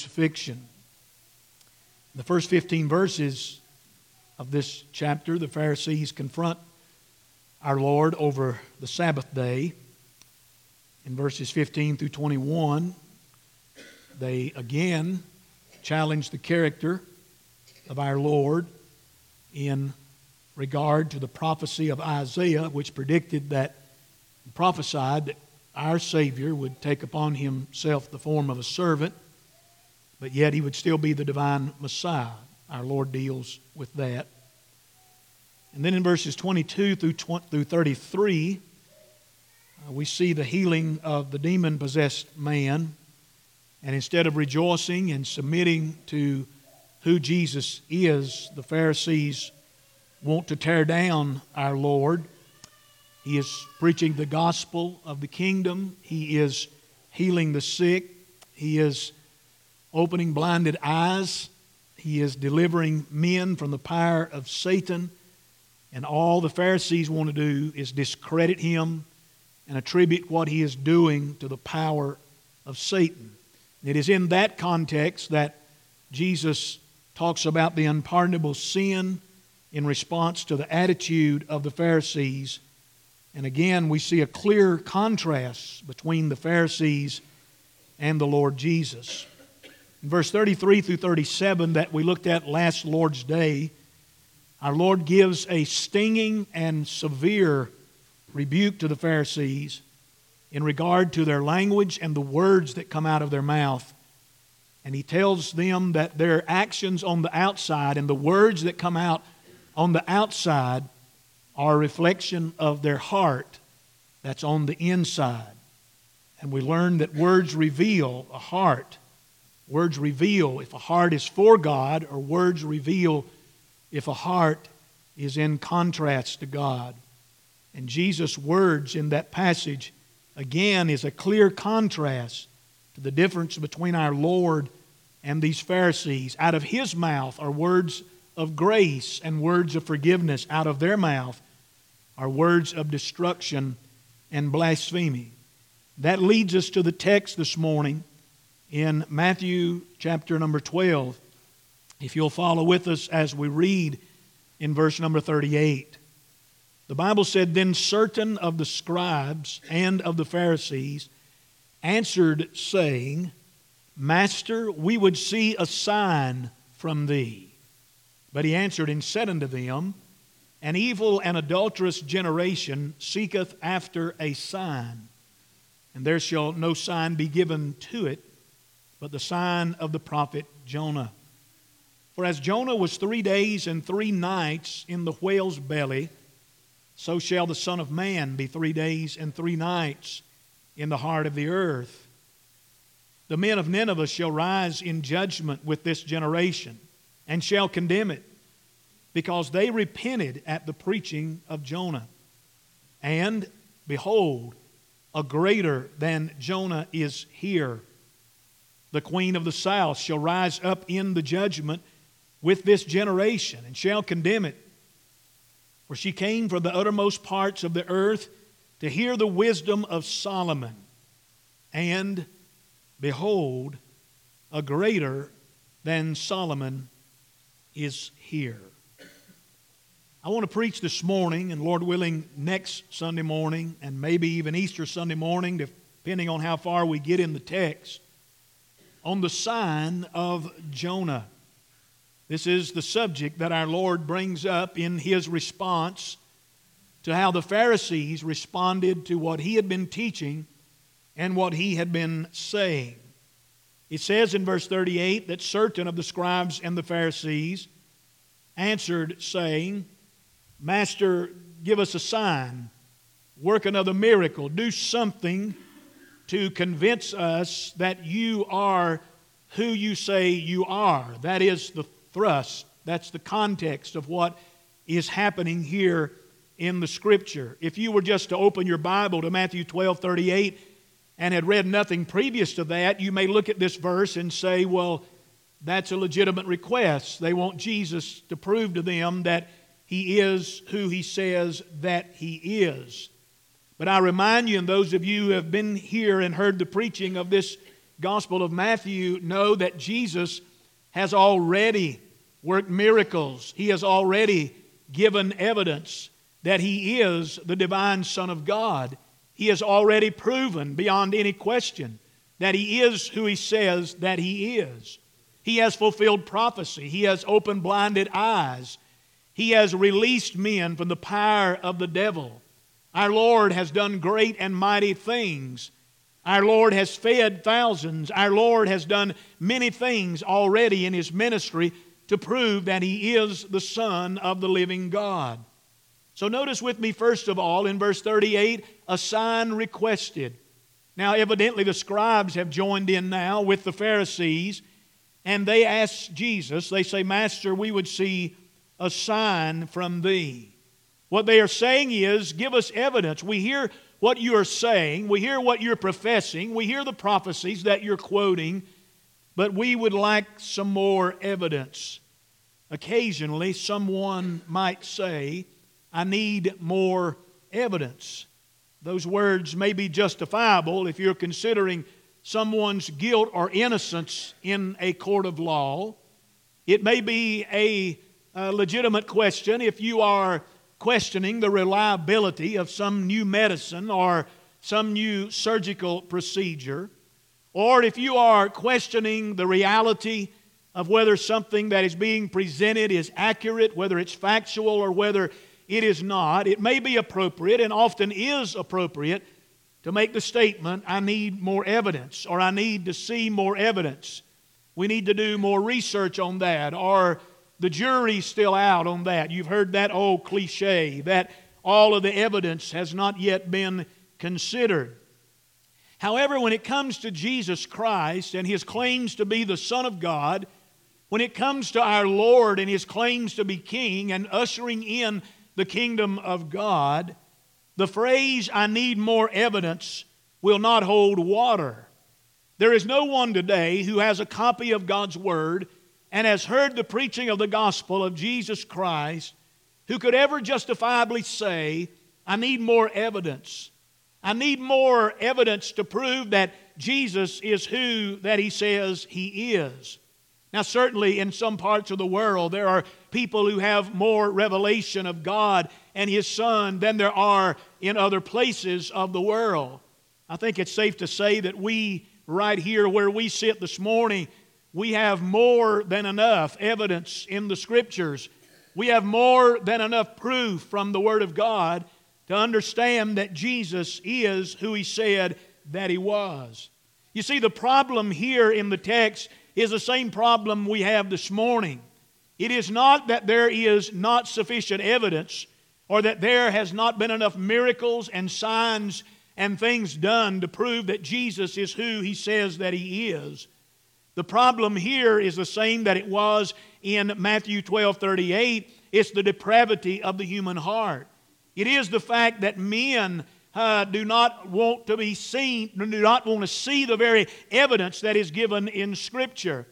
crucifixion. The first 15 verses of this chapter, the Pharisees confront our Lord over the Sabbath day. In verses 15 through 21, they again challenge the character of our Lord in regard to the prophecy of Isaiah, which predicted that, prophesied that our Savior would take upon himself the form of a servant, but yet he would still be the divine Messiah. Our Lord deals with that. And then in verses 22 through, 20, through 33, uh, we see the healing of the demon possessed man. And instead of rejoicing and submitting to who Jesus is, the Pharisees want to tear down our Lord. He is preaching the gospel of the kingdom, He is healing the sick, He is opening blinded eyes, He is delivering men from the power of Satan. And all the Pharisees want to do is discredit Him and attribute what He is doing to the power of Satan. It is in that context that Jesus talks about the unpardonable sin in response to the attitude of the Pharisees. And again, we see a clear contrast between the Pharisees and the Lord Jesus. In verse 33 through 37 that we looked at last Lord's Day, our Lord gives a stinging and severe rebuke to the Pharisees in regard to their language and the words that come out of their mouth. And he tells them that their actions on the outside and the words that come out on the outside are a reflection of their heart that's on the inside. And we learn that words reveal a heart. Words reveal if a heart is for God, or words reveal if a heart is in contrast to God. And Jesus' words in that passage, again, is a clear contrast to the difference between our Lord and these Pharisees. Out of his mouth are words of grace and words of forgiveness out of their mouth are words of destruction and blasphemy. That leads us to the text this morning in Matthew chapter number 12. If you'll follow with us as we read in verse number 38. The Bible said, Then certain of the scribes and of the Pharisees answered, saying, Master, we would see a sign from thee. But he answered and said unto them, An evil and adulterous generation seeketh after a sign, and there shall no sign be given to it, but the sign of the prophet Jonah. For as Jonah was three days and three nights in the whale's belly, so shall the Son of Man be three days and three nights in the heart of the earth. The men of Nineveh shall rise in judgment with this generation and shall condemn it, because they repented at the preaching of Jonah. And behold, a greater than Jonah is here. The queen of the south shall rise up in the judgment with this generation and shall condemn it. For she came from the uttermost parts of the earth to hear the wisdom of Solomon. And behold, a greater than Solomon is here. I want to preach this morning, and Lord willing, next Sunday morning, and maybe even Easter Sunday morning, depending on how far we get in the text, on the sign of Jonah. This is the subject that our Lord brings up in his response to how the Pharisees responded to what he had been teaching and what he had been saying. It says in verse 38 that certain of the scribes and the Pharisees answered, saying, Master, give us a sign, work another miracle, do something to convince us that you are who you say you are. That is the thrust, that's the context of what is happening here in the scripture. If you were just to open your Bible to Matthew 12 38, and had read nothing previous to that, you may look at this verse and say, well, that's a legitimate request. They want Jesus to prove to them that he is who he says that he is. But I remind you, and those of you who have been here and heard the preaching of this Gospel of Matthew know that Jesus has already worked miracles. He has already given evidence that he is the divine Son of God. He has already proven beyond any question that he is who he says that he is. He has fulfilled prophecy. He has opened blinded eyes. He has released men from the power of the devil. Our Lord has done great and mighty things. Our Lord has fed thousands. Our Lord has done many things already in His ministry to prove that He is the Son of the living God. So notice with me, first of all, in verse 38, a sign requested. Now, evidently, the scribes have joined in now with the Pharisees, and they ask Jesus, they say, Master, we would see a sign from thee. What they are saying is, Give us evidence. We hear what you are saying, we hear what you're professing, we hear the prophecies that you're quoting, but we would like some more evidence. Occasionally, someone might say, I need more evidence. Those words may be justifiable if you're considering someone's guilt or innocence in a court of law. It may be a, a legitimate question if you are questioning the reliability of some new medicine or some new surgical procedure, or if you are questioning the reality of whether something that is being presented is accurate, whether it's factual or whether it is not, it may be appropriate and often is appropriate to make the statement, I need more evidence, or I need to see more evidence. We need to do more research on that, or the jury's still out on that. You've heard that old cliche that all of the evidence has not yet been considered. However, when it comes to Jesus Christ and his claims to be the Son of God, when it comes to our Lord and his claims to be King and ushering in the kingdom of God, the phrase, I need more evidence, will not hold water. There is no one today who has a copy of God's Word and has heard the preaching of the gospel of Jesus Christ who could ever justifiably say, I need more evidence. I need more evidence to prove that Jesus is who that he says he is. Now, certainly in some parts of the world, there are people who have more revelation of God and His Son than there are in other places of the world. I think it's safe to say that we, right here where we sit this morning, we have more than enough evidence in the Scriptures. We have more than enough proof from the Word of God to understand that Jesus is who He said that He was. You see, the problem here in the text is the same problem we have this morning. It is not that there is not sufficient evidence or that there has not been enough miracles and signs and things done to prove that Jesus is who he says that he is. The problem here is the same that it was in Matthew 12 38. It's the depravity of the human heart. It is the fact that men uh, do not want to be seen, do not want to see the very evidence that is given in Scripture.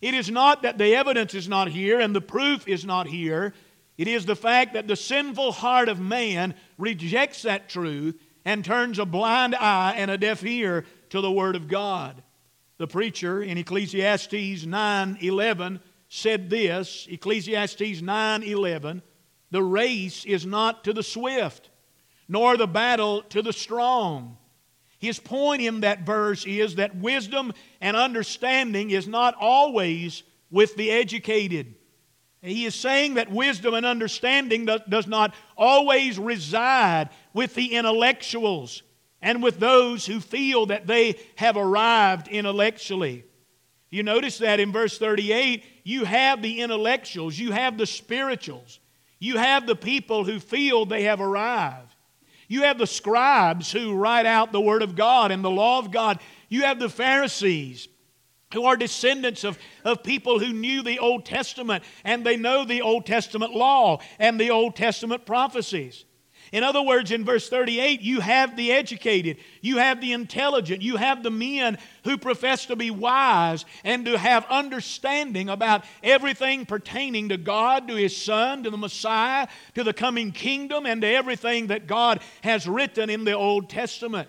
It is not that the evidence is not here and the proof is not here. It is the fact that the sinful heart of man rejects that truth and turns a blind eye and a deaf ear to the Word of God. The preacher in Ecclesiastes 9:11 said this, Ecclesiastes 9:11, "The race is not to the swift, nor the battle to the strong. His point in that verse is that wisdom and understanding is not always with the educated. He is saying that wisdom and understanding does not always reside with the intellectuals and with those who feel that they have arrived intellectually. You notice that in verse 38, you have the intellectuals, you have the spirituals, you have the people who feel they have arrived. You have the scribes who write out the Word of God and the law of God. You have the Pharisees who are descendants of, of people who knew the Old Testament and they know the Old Testament law and the Old Testament prophecies. In other words, in verse 38, you have the educated, you have the intelligent, you have the men who profess to be wise and to have understanding about everything pertaining to God, to His Son, to the Messiah, to the coming kingdom, and to everything that God has written in the Old Testament.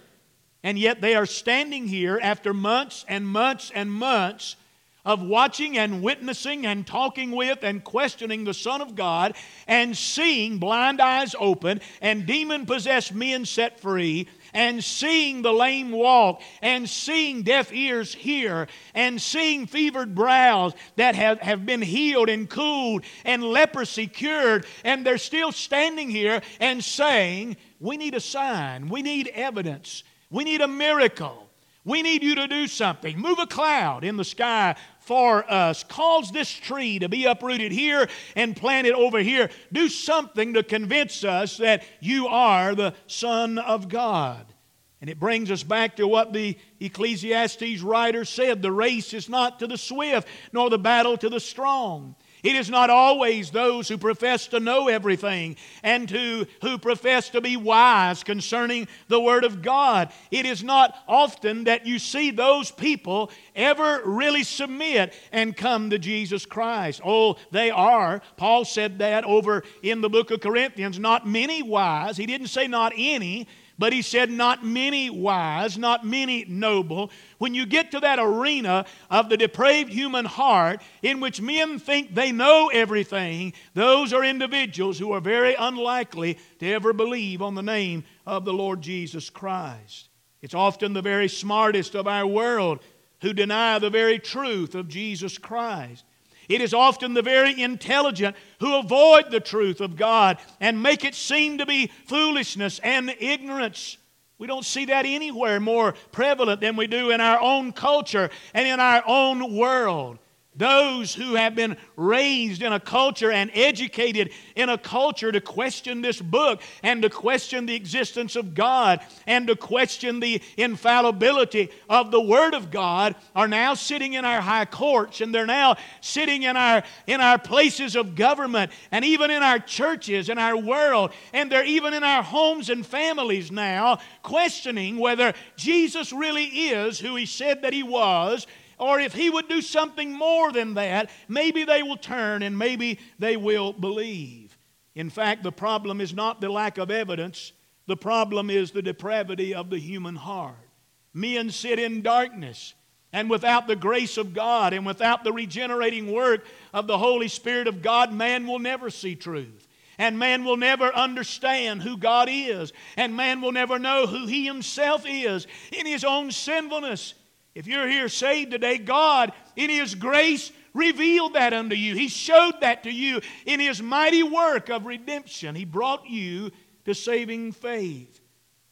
And yet they are standing here after months and months and months of watching and witnessing and talking with and questioning the Son of God and seeing blind eyes open and demon possessed men set free and seeing the lame walk and seeing deaf ears hear and seeing fevered brows that have, have been healed and cooled and leprosy cured and they're still standing here and saying we need a sign. We need evidence. We need a miracle we need you to do something. Move a cloud in the sky for us. Cause this tree to be uprooted here and planted over here. Do something to convince us that you are the Son of God. And it brings us back to what the Ecclesiastes writer said the race is not to the swift, nor the battle to the strong. It is not always those who profess to know everything and to, who profess to be wise concerning the Word of God. It is not often that you see those people ever really submit and come to Jesus Christ. Oh, they are. Paul said that over in the book of Corinthians. Not many wise. He didn't say not any. But he said, Not many wise, not many noble. When you get to that arena of the depraved human heart in which men think they know everything, those are individuals who are very unlikely to ever believe on the name of the Lord Jesus Christ. It's often the very smartest of our world who deny the very truth of Jesus Christ. It is often the very intelligent who avoid the truth of God and make it seem to be foolishness and ignorance. We don't see that anywhere more prevalent than we do in our own culture and in our own world. Those who have been raised in a culture and educated in a culture to question this book and to question the existence of God and to question the infallibility of the Word of God are now sitting in our high courts and they're now sitting in our, in our places of government and even in our churches and our world. And they're even in our homes and families now questioning whether Jesus really is who He said that He was or if He would do something more than that, maybe they will turn and maybe they will believe. In fact, the problem is not the lack of evidence, the problem is the depravity of the human heart. Men sit in darkness. And without the grace of God and without the regenerating work of the Holy Spirit of God, man will never see truth. And man will never understand who God is. And man will never know who he himself is in his own sinfulness. If you're here saved today, God, in His grace, revealed that unto you. He showed that to you in His mighty work of redemption. He brought you to saving faith.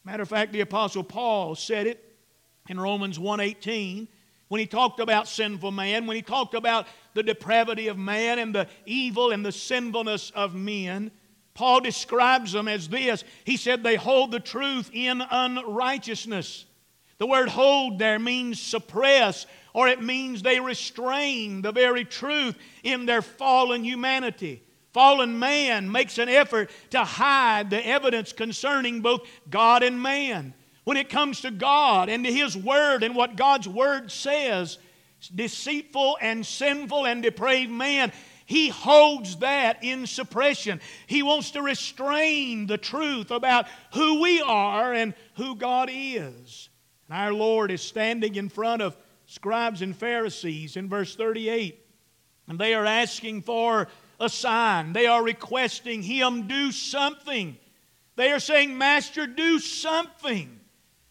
Matter of fact, the Apostle Paul said it in Romans 1:18 when he talked about sinful man, when he talked about the depravity of man and the evil and the sinfulness of men. Paul describes them as this. He said they hold the truth in unrighteousness. The word hold there means suppress, or it means they restrain the very truth in their fallen humanity. Fallen man makes an effort to hide the evidence concerning both God and man. When it comes to God and to His Word and what God's Word says, deceitful and sinful and depraved man, he holds that in suppression. He wants to restrain the truth about who we are and who God is. And our Lord is standing in front of scribes and Pharisees in verse 38, and they are asking for a sign. They are requesting Him do something. They are saying, Master, do something.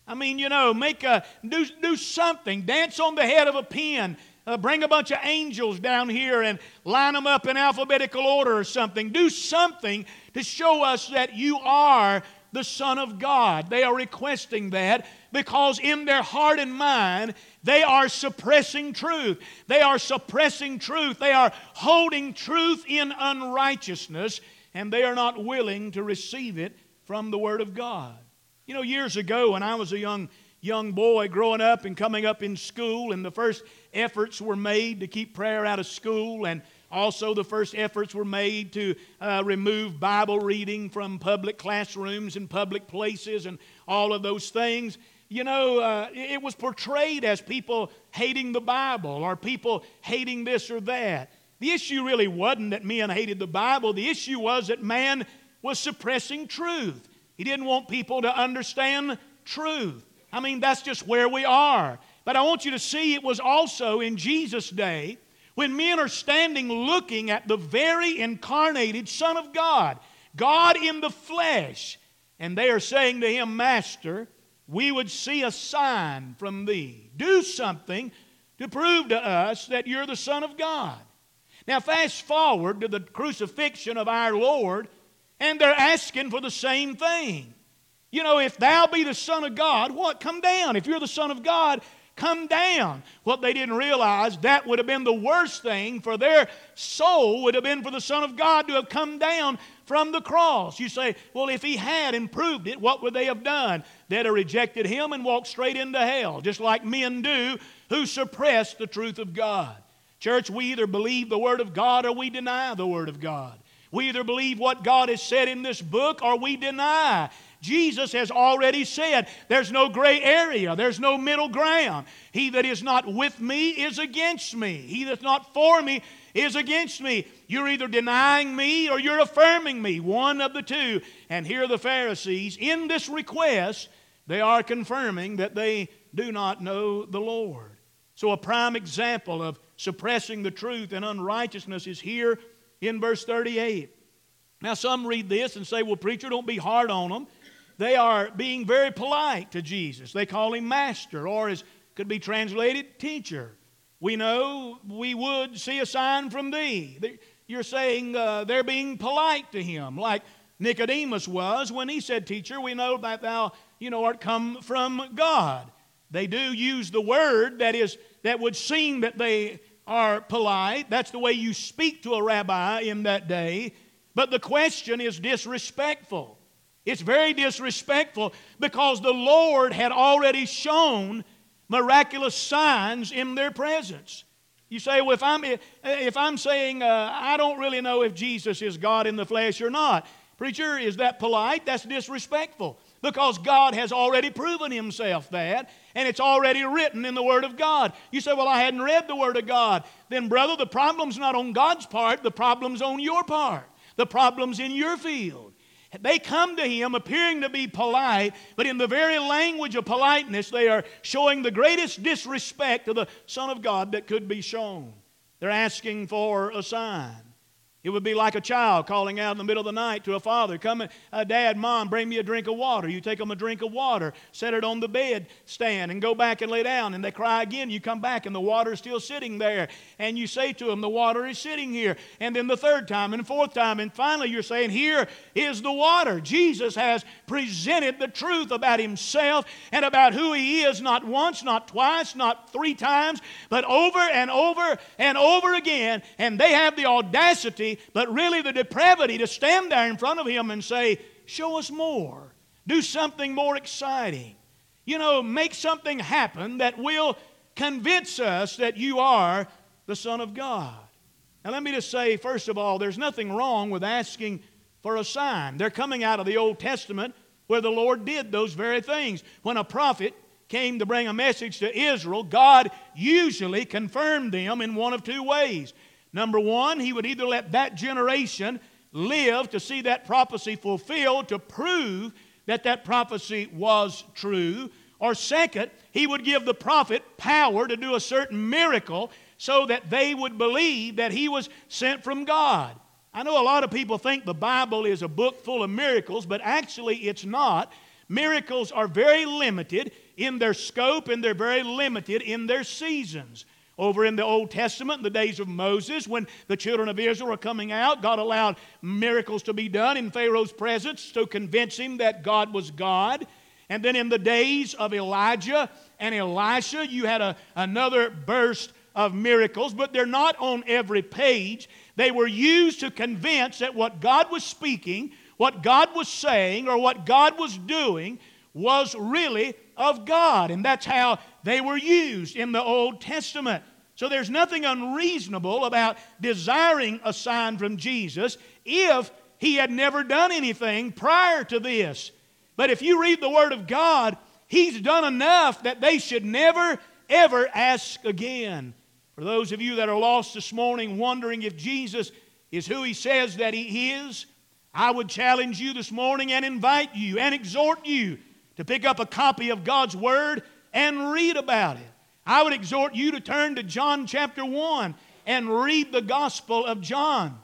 I mean, you know, make a do, do something. Dance on the head of a pin. Uh, bring a bunch of angels down here and line them up in alphabetical order or something. Do something to show us that you are the Son of God. They are requesting that because in their heart and mind, they are suppressing truth. They are suppressing truth. They are holding truth in unrighteousness, and they are not willing to receive it from the Word of God. You know, years ago, when I was a young young boy growing up and coming up in school, and the first efforts were made to keep prayer out of school and also, the first efforts were made to uh, remove Bible reading from public classrooms and public places and all of those things. You know, uh, it was portrayed as people hating the Bible or people hating this or that. The issue really wasn't that men hated the Bible, the issue was that man was suppressing truth. He didn't want people to understand truth. I mean, that's just where we are. But I want you to see it was also in Jesus' day when men are standing looking at the very incarnated Son of God, God in the flesh, and they are saying to him, Master, we would see a sign from thee. Do something to prove to us that you're the Son of God. Now, fast forward to the crucifixion of our Lord, and they're asking for the same thing. You know, if thou be the Son of God, what? Come down. If you're the Son of God, come down. What they didn't realize, that would have been the worst thing for their soul, would have been for the Son of God to have come down from the cross. You say, well, if he had improved it, what would they have done? They'd have rejected him and walked straight into hell, just like men do who suppress the truth of God. Church, we either believe the Word of God or we deny the Word of God. We either believe what God has said in this book or we deny Jesus has already said there's no gray area, there's no middle ground. He that is not with me is against me, he that's not for me is against me. You're either denying me or you're affirming me, one of the two. And here the Pharisees, in this request, they are confirming that they do not know the Lord. So, a prime example of suppressing the truth and unrighteousness is here in verse 38. Now, some read this and say, Well, preacher, don't be hard on them they are being very polite to Jesus. They call him master, or as could be translated, teacher. We know we would see a sign from thee. You're saying uh, they're being polite to him, like Nicodemus was when he said, Teacher, we know that thou, you know, art come from God. They do use the word that is that would seem that they are polite. That's the way you speak to a rabbi in that day. But the question is disrespectful. It's very disrespectful because the Lord had already shown miraculous signs in their presence. You say, well, if I'm, if I'm saying uh, I don't really know if Jesus is God in the flesh or not, preacher, is that polite? That's disrespectful because God has already proven Himself that, and it's already written in the Word of God. You say, well, I hadn't read the Word of God. Then, brother, the problem's not on God's part, the problem's on your part. The problem's in your field. They come to him appearing to be polite, but in the very language of politeness, they are showing the greatest disrespect to the Son of God that could be shown. They're asking for a sign. It would be like a child calling out in the middle of the night to a father, Come, uh, Dad, Mom, bring me a drink of water. You take them a drink of water, set it on the bed stand, and go back and lay down. And they cry again. You come back, and the water is still sitting there. And you say to them, The water is sitting here. And then the third time, and fourth time, and finally you're saying, Here is the water. Jesus has presented the truth about himself and about who he is, not once, not twice, not three times, but over and over and over again. And they have the audacity but really the depravity to stand there in front of him and say, Show us more. Do something more exciting. You know, make something happen that will convince us that you are the Son of God. Now, let me just say, first of all, there's nothing wrong with asking for a sign. They're coming out of the Old Testament where the Lord did those very things. When a prophet came to bring a message to Israel, God usually confirmed them in one of two ways. Number one, he would either let that generation live to see that prophecy fulfilled, to prove that that prophecy was true. Or second, he would give the prophet power to do a certain miracle so that they would believe that he was sent from God. I know a lot of people think the Bible is a book full of miracles, but actually it's not. Miracles are very limited in their scope and they're very limited in their seasons. Over in the Old Testament, in the days of Moses, when the children of Israel were coming out, God allowed miracles to be done in Pharaoh's presence to convince him that God was God. And then in the days of Elijah and Elisha, you had a, another burst of miracles, but they're not on every page. They were used to convince that what God was speaking, what God was saying, or what God was doing was really of God. And that's how they were used in the Old Testament. So there's nothing unreasonable about desiring a sign from Jesus if he had never done anything prior to this. But if you read the Word of God, he's done enough that they should never, ever ask again. For those of you that are lost this morning, wondering if Jesus is who he says that he is, I would challenge you this morning and invite you and exhort you to pick up a copy of God's Word and read about it. I would exhort you to turn to John chapter 1 and read the Gospel of John.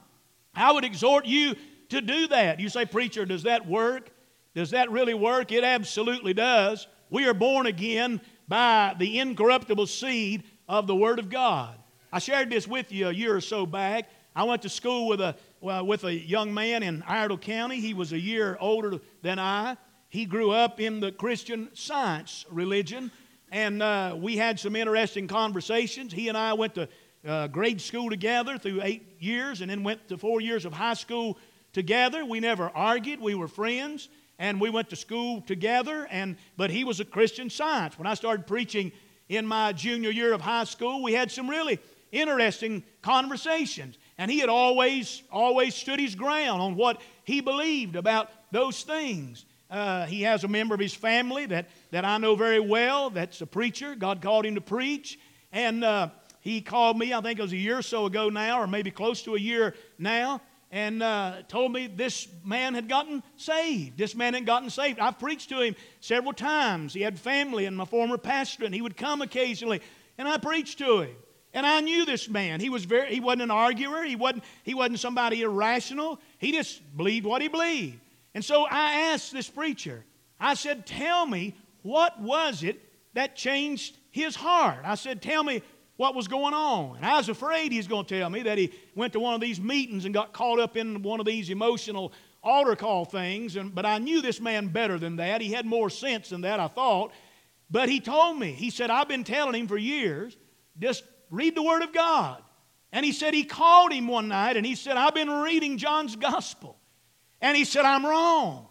I would exhort you to do that. You say, Preacher, does that work? Does that really work? It absolutely does. We are born again by the incorruptible seed of the Word of God. I shared this with you a year or so back. I went to school with a, well, with a young man in Iredell County. He was a year older than I. He grew up in the Christian science religion, and uh, we had some interesting conversations. He and I went to uh, grade school together through eight years and then went to four years of high school together. We never argued, we were friends, and we went to school together. And, but he was a Christian science. When I started preaching in my junior year of high school, we had some really interesting conversations. And he had always, always stood his ground on what he believed about those things. Uh, he has a member of his family that, that I know very well that's a preacher. God called him to preach. And uh, he called me, I think it was a year or so ago now, or maybe close to a year now, and uh, told me this man had gotten saved. This man had gotten saved. I've preached to him several times. He had family and my former pastor, and he would come occasionally, and I preached to him. And I knew this man. He was very he wasn't an arguer. He wasn't he wasn't somebody irrational. He just believed what he believed. And so I asked this preacher. I said, "Tell me what was it that changed his heart?" I said, "Tell me what was going on. And I was afraid he was going to tell me that he went to one of these meetings and got caught up in one of these emotional altar call things. And, but I knew this man better than that. He had more sense than that, I thought. But he told me, he said, I've been telling him for years, just read the Word of God. And he said he called him one night and he said, I've been reading John's Gospel. And he said, I'm wrong.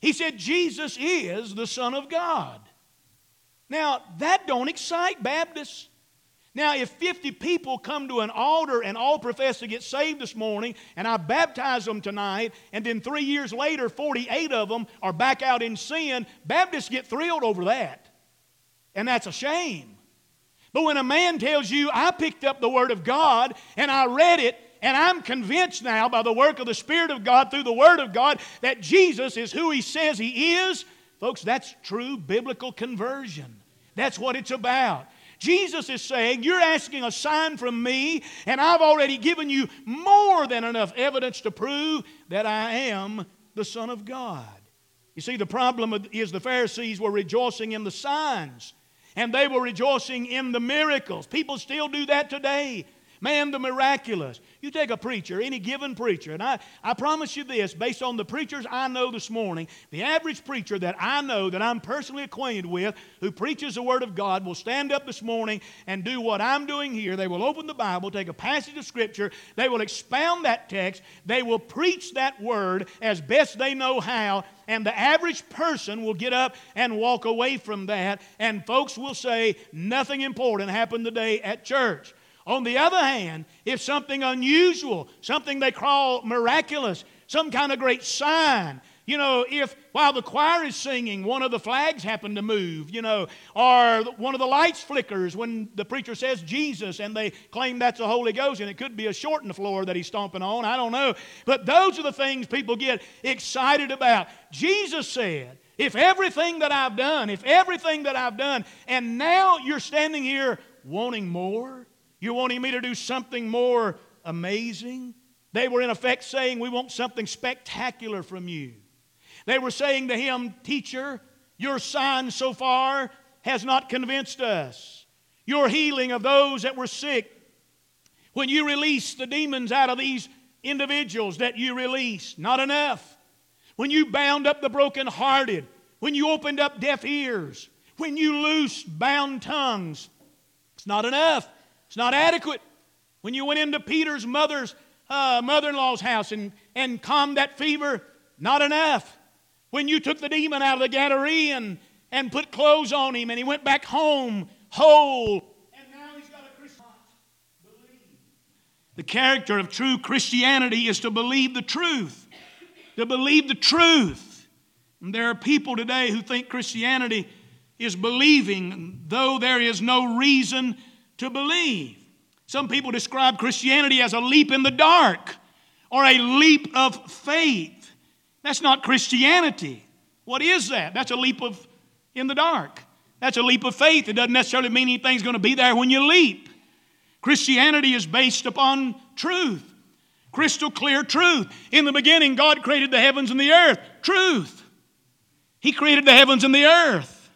He said, Jesus is the Son of God. Now, that don't excite Baptists. Now, if 50 people come to an altar and all profess to get saved this morning, and I baptize them tonight, and then three years later, 48 of them are back out in sin, Baptists get thrilled over that. And that's a shame. But when a man tells you, I picked up the Word of God and I read it, and I'm convinced now by the work of the Spirit of God through the Word of God that Jesus is who He says He is, folks, that's true biblical conversion. That's what it's about. Jesus is saying, You're asking a sign from me, and I've already given you more than enough evidence to prove that I am the Son of God. You see, the problem is the Pharisees were rejoicing in the signs, and they were rejoicing in the miracles. People still do that today. Man, the miraculous. You take a preacher, any given preacher, and I, I promise you this, based on the preachers I know this morning, the average preacher that I know, that I'm personally acquainted with, who preaches the Word of God, will stand up this morning and do what I'm doing here. They will open the Bible, take a passage of Scripture, they will expound that text, they will preach that Word as best they know how, and the average person will get up and walk away from that, and folks will say, Nothing important happened today at church. On the other hand, if something unusual, something they call miraculous, some kind of great sign, you know, if while the choir is singing, one of the flags happen to move, you know, or one of the lights flickers when the preacher says Jesus and they claim that's the Holy Ghost, and it could be a short in the floor that he's stomping on, I don't know. But those are the things people get excited about. Jesus said, if everything that I've done, if everything that I've done, and now you're standing here wanting more, you're wanting me to do something more amazing? They were, in effect, saying, We want something spectacular from you. They were saying to him, Teacher, your sign so far has not convinced us. Your healing of those that were sick, when you release the demons out of these individuals that you released, not enough. When you bound up the brokenhearted, when you opened up deaf ears, when you loosed bound tongues, it's not enough. It's not adequate. When you went into Peter's mother's uh, mother-in-law's house and, and calmed that fever, not enough. When you took the demon out of the Gadarean and put clothes on him and he went back home whole, and now he's got a Christian believe. The character of true Christianity is to believe the truth. To believe the truth. And there are people today who think Christianity is believing, though there is no reason to believe. Some people describe Christianity as a leap in the dark or a leap of faith. That's not Christianity. What is that? That's a leap of in the dark. That's a leap of faith. It doesn't necessarily mean anything's going to be there when you leap. Christianity is based upon truth, crystal clear truth. In the beginning, God created the heavens and the earth. Truth. He created the heavens and the earth.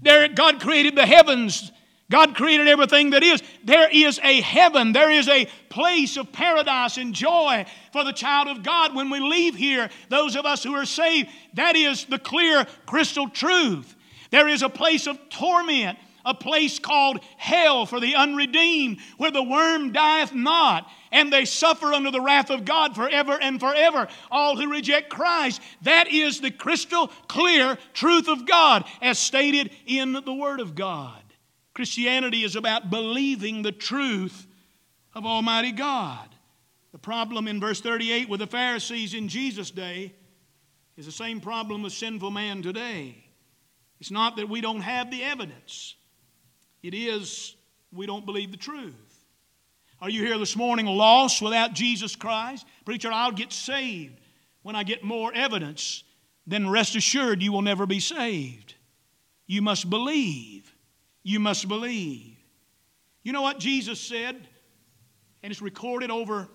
There, God created the heavens. God created everything that is. There is a heaven. There is a place of paradise and joy for the child of God when we leave here, those of us who are saved. That is the clear, crystal truth. There is a place of torment, a place called hell for the unredeemed, where the worm dieth not, and they suffer under the wrath of God forever and forever. All who reject Christ. That is the crystal clear truth of God, as stated in the Word of God. Christianity is about believing the truth of Almighty God. The problem in verse 38 with the Pharisees in Jesus' day is the same problem with sinful man today. It's not that we don't have the evidence, it is we don't believe the truth. Are you here this morning lost without Jesus Christ? Preacher, I'll get saved when I get more evidence. Then rest assured you will never be saved. You must believe. You must believe. You know what Jesus said? And it's recorded over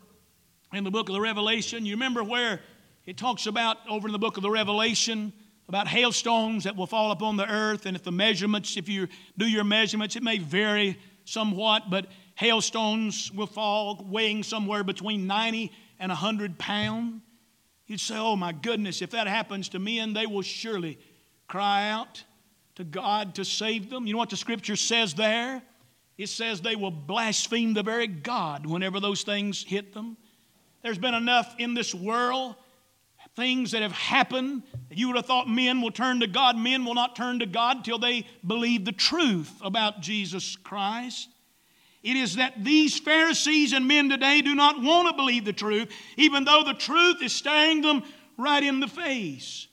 in the book of the Revelation. You remember where it talks about over in the book of the Revelation about hailstones that will fall upon the earth, and if the measurements, if you do your measurements, it may vary somewhat, but hailstones will fall weighing somewhere between 90 and 100 pounds. You'd say, Oh my goodness, if that happens to men, they will surely cry out to God to save them. You know what the scripture says there? It says they will blaspheme the very God whenever those things hit them. There's been enough in this world things that have happened that you would have thought men will turn to God. Men will not turn to God till they believe the truth about Jesus Christ. It is that these Pharisees and men today do not want to believe the truth, even though the truth is staring them right in the face.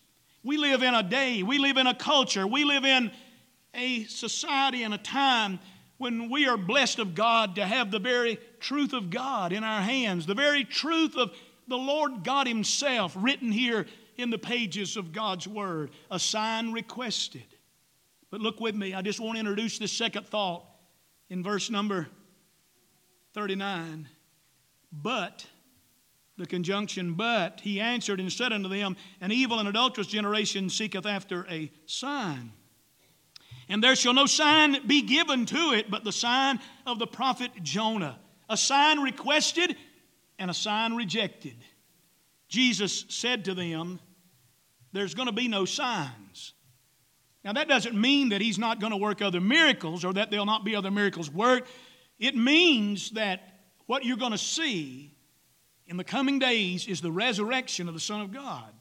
We live in a day, we live in a culture, we live in a society and a time when we are blessed of God to have the very truth of God in our hands, the very truth of the Lord God Himself written here in the pages of God's Word, a sign requested. But look with me, I just want to introduce this second thought in verse number 39. But, the conjunction, but, he answered and said unto them, An evil and adulterous generation seeketh after a sign. And there shall no sign be given to it but the sign of the prophet Jonah. A sign requested and a sign rejected. Jesus said to them, There's going to be no signs. Now, that doesn't mean that he's not going to work other miracles or that there'll not be other miracles worked. It means that what you're going to see in the coming days is the resurrection of the Son of God.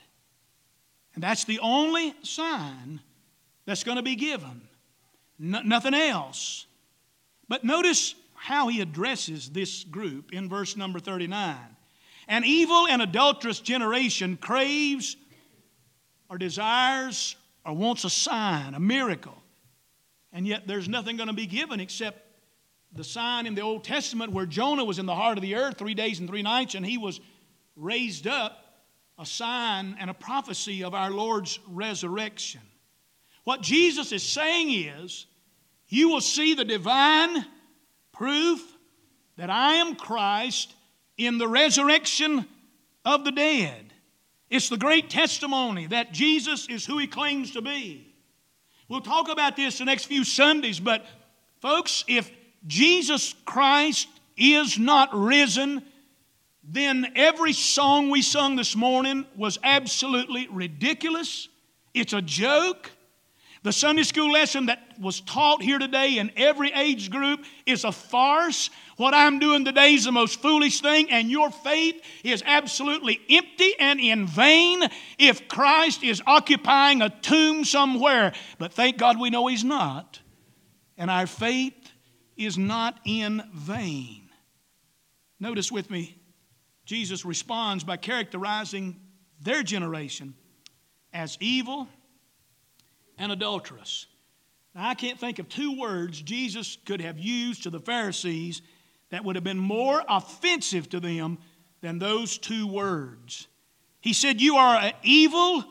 And that's the only sign that's going to be given. nothing else. But notice how he addresses this group in verse number 39. An evil and adulterous generation craves or desires or wants a sign, a miracle. And yet there's nothing going to be given except the sign in the Old Testament where Jonah was in the heart of the earth three days and three nights and he was raised up, a sign and a prophecy of our Lord's resurrection. What Jesus is saying is, you will see the divine proof that I am Christ in the resurrection of the dead. It's the great testimony that Jesus is who he claims to be. We'll talk about this the next few Sundays, but folks, if Jesus Christ is not risen, then every song we sung this morning was absolutely ridiculous. It's a joke. The Sunday school lesson that was taught here today in every age group is a farce. What I'm doing today is the most foolish thing, and your faith is absolutely empty and in vain if Christ is occupying a tomb somewhere. But thank God we know He's not. And our faith is not in vain. Notice with me, Jesus responds by characterizing their generation as evil and adulterous. Now, I can't think of two words Jesus could have used to the Pharisees that would have been more offensive to them than those two words. He said, You are an evil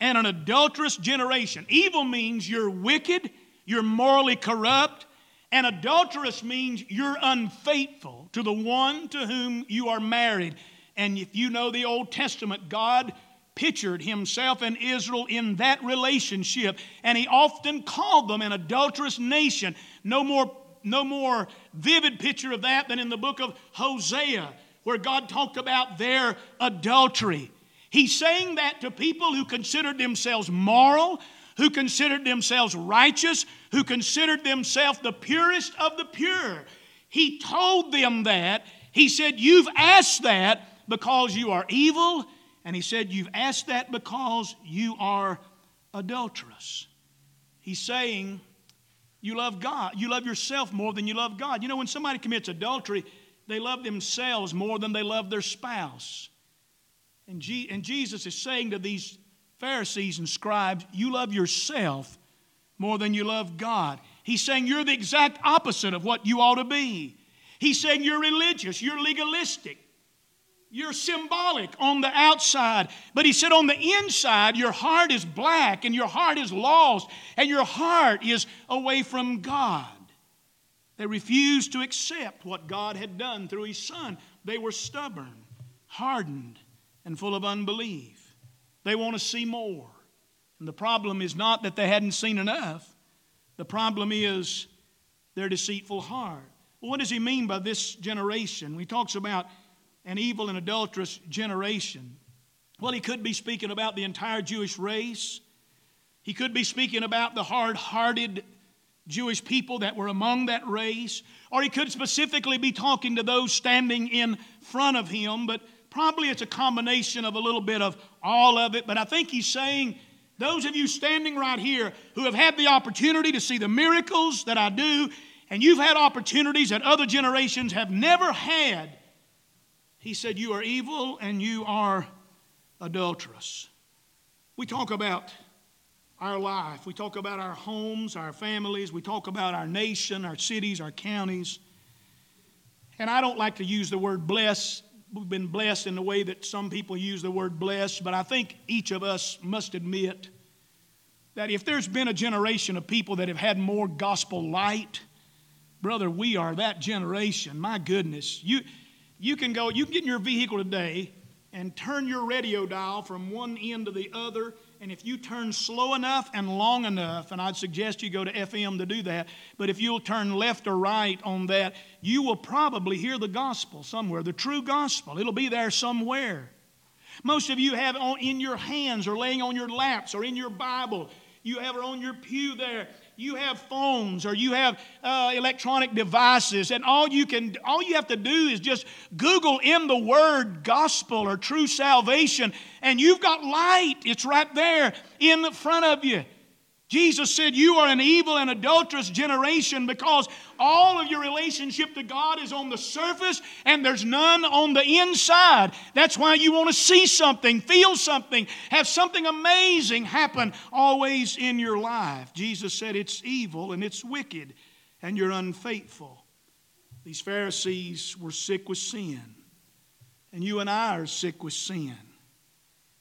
and an adulterous generation. Evil means you're wicked, you're morally corrupt, and adulterous means you're unfaithful to the one to whom you are married. And if you know the Old Testament, God pictured himself and Israel in that relationship, and he often called them an adulterous nation. No more, no more vivid picture of that than in the book of Hosea, where God talked about their adultery. He's saying that to people who considered themselves moral, who considered themselves righteous, who considered themselves the purest of the pure. He told them that. He said, You've asked that because you are evil. And he said, You've asked that because you are adulterous. He's saying, You love God. You love yourself more than you love God. You know, when somebody commits adultery, they love themselves more than they love their spouse. And, G- and Jesus is saying to these Pharisees and scribes, You love yourself more than you love God. He's saying you're the exact opposite of what you ought to be. He's saying you're religious, you're legalistic, you're symbolic on the outside. But he said on the inside, your heart is black and your heart is lost and your heart is away from God. They refused to accept what God had done through his son. They were stubborn, hardened, and full of unbelief. They want to see more. And the problem is not that they hadn't seen enough, the problem is their deceitful heart. Well, what does he mean by this generation? He talks about an evil and adulterous generation. Well, he could be speaking about the entire Jewish race. He could be speaking about the hard hearted Jewish people that were among that race. Or he could specifically be talking to those standing in front of him. But Probably it's a combination of a little bit of all of it, but I think he's saying, those of you standing right here who have had the opportunity to see the miracles that I do, and you've had opportunities that other generations have never had, he said, You are evil and you are adulterous. We talk about our life, we talk about our homes, our families, we talk about our nation, our cities, our counties. And I don't like to use the word bless been blessed in the way that some people use the word blessed, but I think each of us must admit that if there's been a generation of people that have had more gospel light, brother, we are that generation. My goodness. You, you can go, you can get in your vehicle today and turn your radio dial from one end to the other and if you turn slow enough and long enough, and I'd suggest you go to FM to do that, but if you'll turn left or right on that, you will probably hear the gospel somewhere, the true gospel. It'll be there somewhere. Most of you have on in your hands or laying on your laps or in your Bible. You have it on your pew there you have phones or you have uh, electronic devices and all you can all you have to do is just google in the word gospel or true salvation and you've got light. It's right there in the front of you Jesus said, You are an evil and adulterous generation because all of your relationship to God is on the surface and there's none on the inside. That's why you want to see something, feel something, have something amazing happen always in your life. Jesus said, It's evil and it's wicked and you're unfaithful. These Pharisees were sick with sin, and you and I are sick with sin.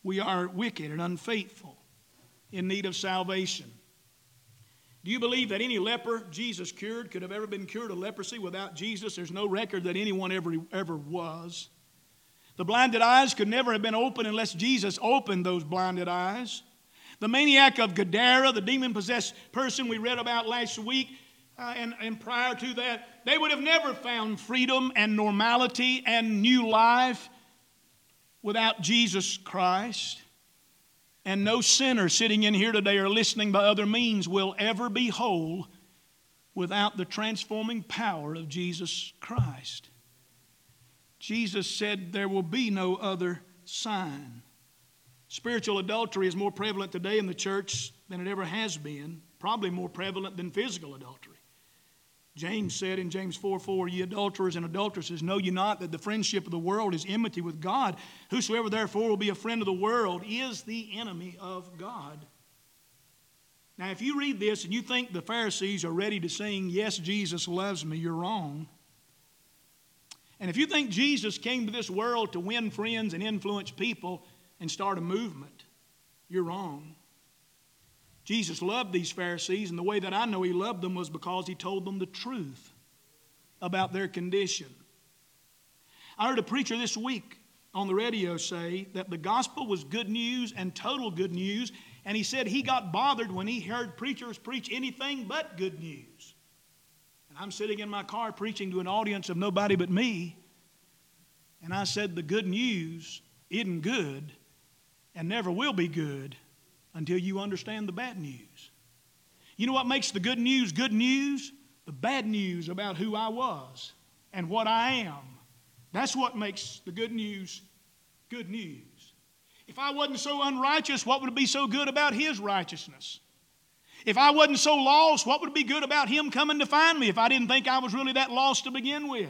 We are wicked and unfaithful in need of salvation. Do you believe that any leper Jesus cured could have ever been cured of leprosy without Jesus? There's no record that anyone ever, ever was. The blinded eyes could never have been opened unless Jesus opened those blinded eyes. The maniac of Gadara, the demon possessed person we read about last week, uh, and, and prior to that, they would have never found freedom and normality and new life without Jesus Christ. And no sinner sitting in here today or listening by other means will ever be whole without the transforming power of Jesus Christ. Jesus said there will be no other sign. Spiritual adultery is more prevalent today in the church than it ever has been, probably more prevalent than physical adultery. James said in James 4 4, Ye adulterers and adulteresses, know ye not that the friendship of the world is enmity with God? Whosoever therefore will be a friend of the world is the enemy of God. Now, if you read this and you think the Pharisees are ready to sing, Yes, Jesus loves me, you're wrong. And if you think Jesus came to this world to win friends and influence people and start a movement, You're wrong. Jesus loved these Pharisees, and the way that I know he loved them was because he told them the truth about their condition. I heard a preacher this week on the radio say that the gospel was good news and total good news, and he said he got bothered when he heard preachers preach anything but good news. And I'm sitting in my car preaching to an audience of nobody but me, and I said, The good news isn't good and never will be good until you understand the bad news. You know what makes the good news good news? The bad news about who I was and what I am. That's what makes the good news good news. If I wasn't so unrighteous, what would be so good about His righteousness? If I wasn't so lost, what would be good about Him coming to find me if I didn't think I was really that lost to begin with?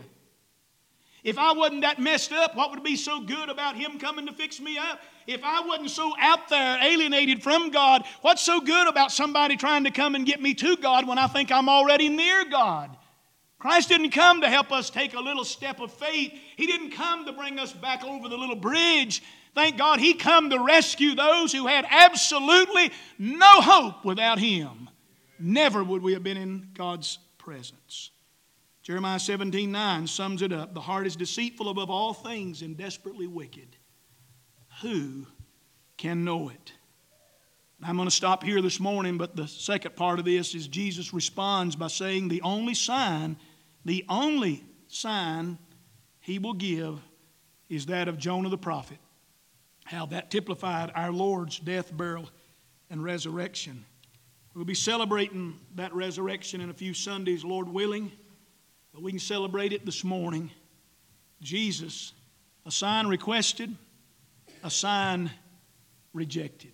If I wasn't that messed up, what would be so good about Him coming to fix me up? If I wasn't so out there, alienated from God, what's so good about somebody trying to come and get me to God when I think I'm already near God? Christ didn't come to help us take a little step of faith. He didn't come to bring us back over the little bridge. Thank God He come to rescue those who had absolutely no hope without Him. Never would we have been in God's presence. Jeremiah 17 9 sums it up. The heart is deceitful above all things and desperately wicked. Who can know it? I'm going to stop here this morning, but the second part of this is Jesus responds by saying, The only sign, the only sign he will give is that of Jonah the prophet. How that typified our Lord's death, burial, and resurrection. We'll be celebrating that resurrection in a few Sundays, Lord willing. But we can celebrate it this morning. Jesus, a sign requested, a sign rejected.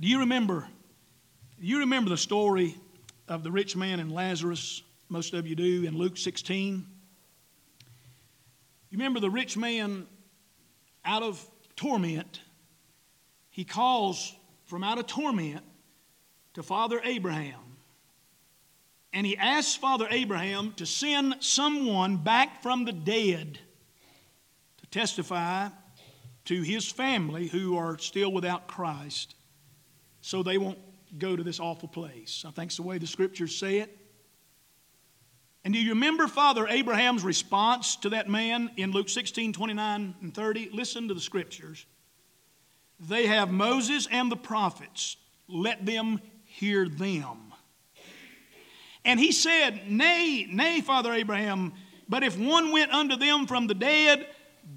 Do you remember? Do you remember the story of the rich man and Lazarus? Most of you do in Luke 16. You remember the rich man out of torment, he calls from out of torment to Father Abraham and he asks Father Abraham to send someone back from the dead to testify to his family who are still without Christ so they won't go to this awful place. I think it's the way the scriptures say it. And do you remember Father Abraham's response to that man in Luke 16 29 and 30? Listen to the scriptures. They have Moses and the prophets, let them hear them. And he said, Nay, nay, Father Abraham, but if one went unto them from the dead,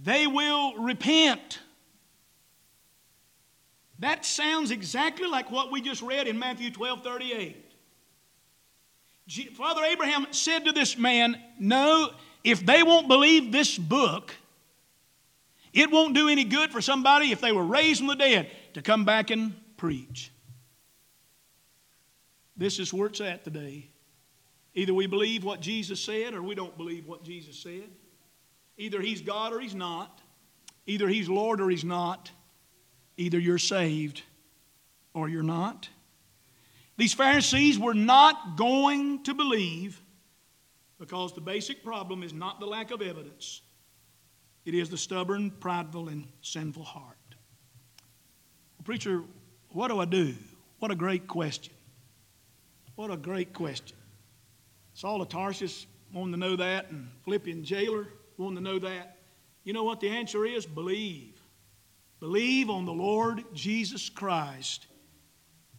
they will repent. That sounds exactly like what we just read in Matthew 12 38. Father Abraham said to this man, No, if they won't believe this book, it won't do any good for somebody if they were raised from the dead to come back and preach. This is where it's at today. Either we believe what Jesus said or we don't believe what Jesus said. Either He's God or He's not. Either He's Lord or He's not. Either you're saved or you're not. These Pharisees were not going to believe because the basic problem is not the lack of evidence, it is the stubborn, prideful, and sinful heart. Preacher, what do I do? What a great question. What a great question. Saul of Tarsus wanted to know that, and Philippian jailer wanted to know that. You know what the answer is? Believe. Believe on the Lord Jesus Christ,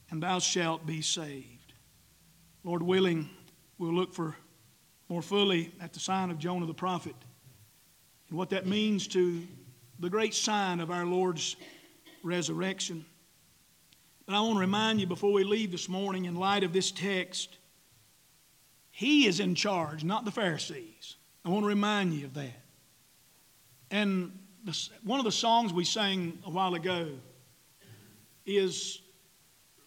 and thou shalt be saved. Lord willing, we'll look for more fully at the sign of Jonah the prophet and what that means to the great sign of our Lord's resurrection. But I want to remind you before we leave this morning, in light of this text, he is in charge, not the Pharisees. I want to remind you of that. And one of the songs we sang a while ago is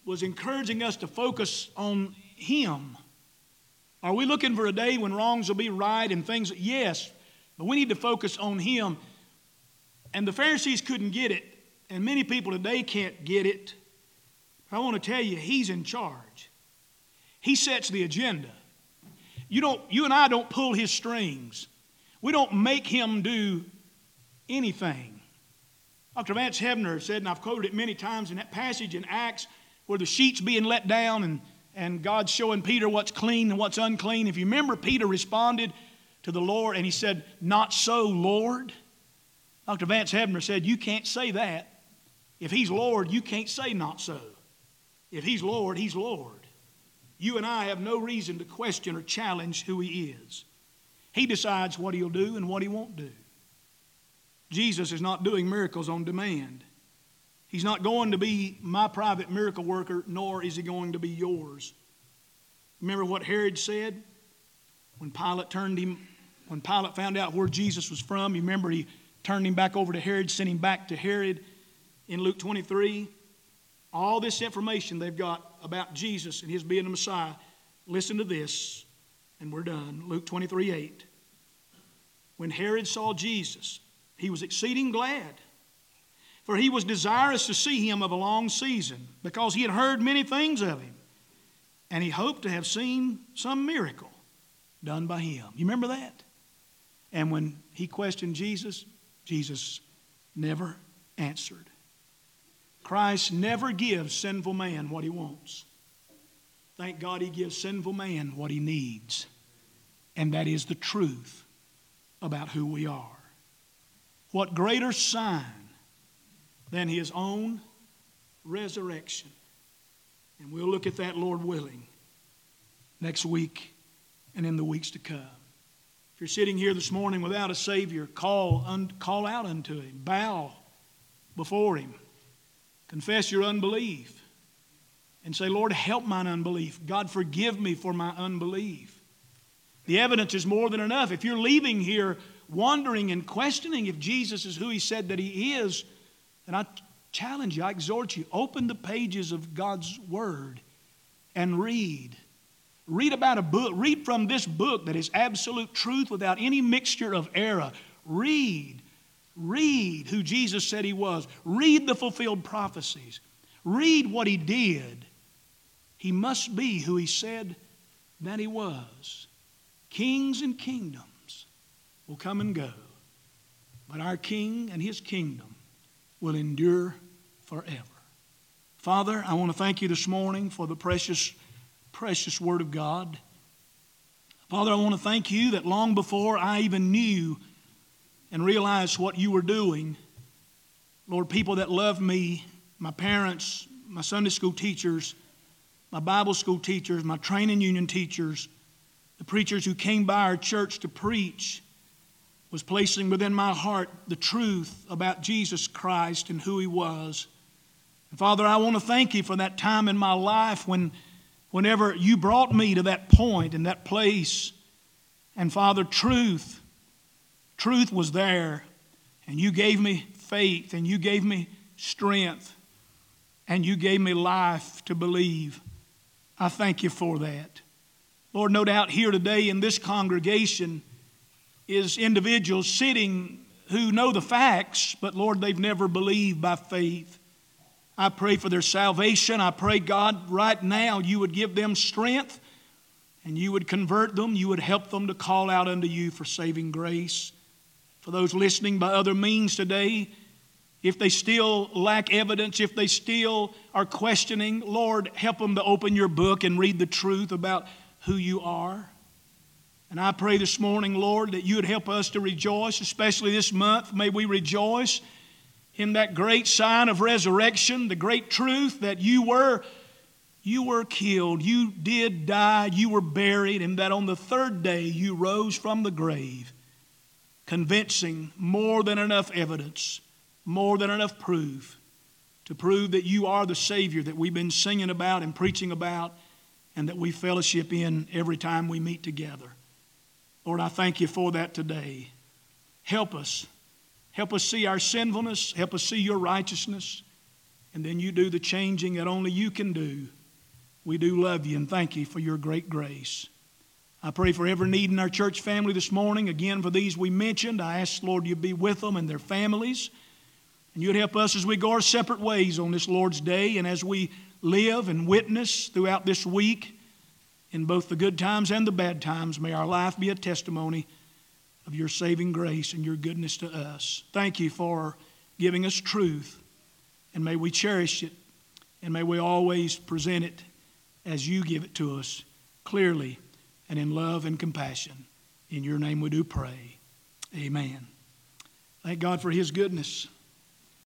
was encouraging us to focus on Him. Are we looking for a day when wrongs will be right and things? Yes, but we need to focus on Him. And the Pharisees couldn't get it, and many people today can't get it. I want to tell you, He's in charge. He sets the agenda. You, don't, you and I don't pull his strings. We don't make him do anything. Dr. Vance Havner said, and I've quoted it many times in that passage in Acts where the sheet's being let down and, and God's showing Peter what's clean and what's unclean. If you remember, Peter responded to the Lord and he said, Not so, Lord. Dr. Vance Havner said, You can't say that. If he's Lord, you can't say not so. If he's Lord, he's Lord. You and I have no reason to question or challenge who he is. He decides what he'll do and what he won't do. Jesus is not doing miracles on demand. He's not going to be my private miracle worker, nor is he going to be yours. Remember what Herod said when Pilate turned him, when Pilate found out where Jesus was from. You remember he turned him back over to Herod, sent him back to Herod in Luke 23. All this information they've got about Jesus and his being the Messiah. Listen to this, and we're done. Luke 23 8. When Herod saw Jesus, he was exceeding glad, for he was desirous to see him of a long season, because he had heard many things of him, and he hoped to have seen some miracle done by him. You remember that? And when he questioned Jesus, Jesus never answered. Christ never gives sinful man what he wants. Thank God he gives sinful man what he needs, and that is the truth about who we are. What greater sign than his own resurrection? And we'll look at that, Lord willing, next week and in the weeks to come. If you're sitting here this morning without a Savior, call, un, call out unto Him, bow before Him, confess your unbelief, and say, Lord, help mine unbelief. God, forgive me for my unbelief. The evidence is more than enough. If you're leaving here wondering and questioning if Jesus is who he said that he is, then I challenge you, I exhort you, open the pages of God's Word and read. Read about a book. Read from this book that is absolute truth without any mixture of error. Read. Read who Jesus said he was. Read the fulfilled prophecies. Read what he did. He must be who he said that he was. Kings and kingdoms will come and go, but our King and his kingdom will endure forever. Father, I want to thank you this morning for the precious, precious Word of God. Father, I want to thank you that long before I even knew and realized what you were doing, Lord, people that love me, my parents, my Sunday school teachers, my Bible school teachers, my training union teachers, the preachers who came by our church to preach, was placing within my heart the truth about Jesus Christ and who He was. And Father, I want to thank you for that time in my life when, whenever you brought me to that point and that place. And Father, truth, truth was there. And you gave me faith and you gave me strength and you gave me life to believe. I thank you for that. Lord, no doubt here today in this congregation, is individuals sitting who know the facts, but Lord, they've never believed by faith. I pray for their salvation. I pray, God, right now you would give them strength and you would convert them. You would help them to call out unto you for saving grace. For those listening by other means today, if they still lack evidence, if they still are questioning, Lord, help them to open your book and read the truth about who you are. And I pray this morning, Lord, that you would help us to rejoice, especially this month. May we rejoice in that great sign of resurrection, the great truth that you were you were killed, you did die, you were buried, and that on the third day you rose from the grave, convincing more than enough evidence, more than enough proof to prove that you are the Savior that we've been singing about and preaching about, and that we fellowship in every time we meet together. Lord, I thank you for that today. Help us. Help us see our sinfulness. Help us see your righteousness. And then you do the changing that only you can do. We do love you and thank you for your great grace. I pray for every need in our church family this morning. Again, for these we mentioned, I ask, Lord, you be with them and their families. And you'd help us as we go our separate ways on this Lord's day and as we live and witness throughout this week in both the good times and the bad times. May our life be a testimony of your saving grace and your goodness to us. Thank you for giving us truth. And may we cherish it. And may we always present it as you give it to us clearly and in love and compassion. In your name we do pray. Amen. Thank God for His goodness.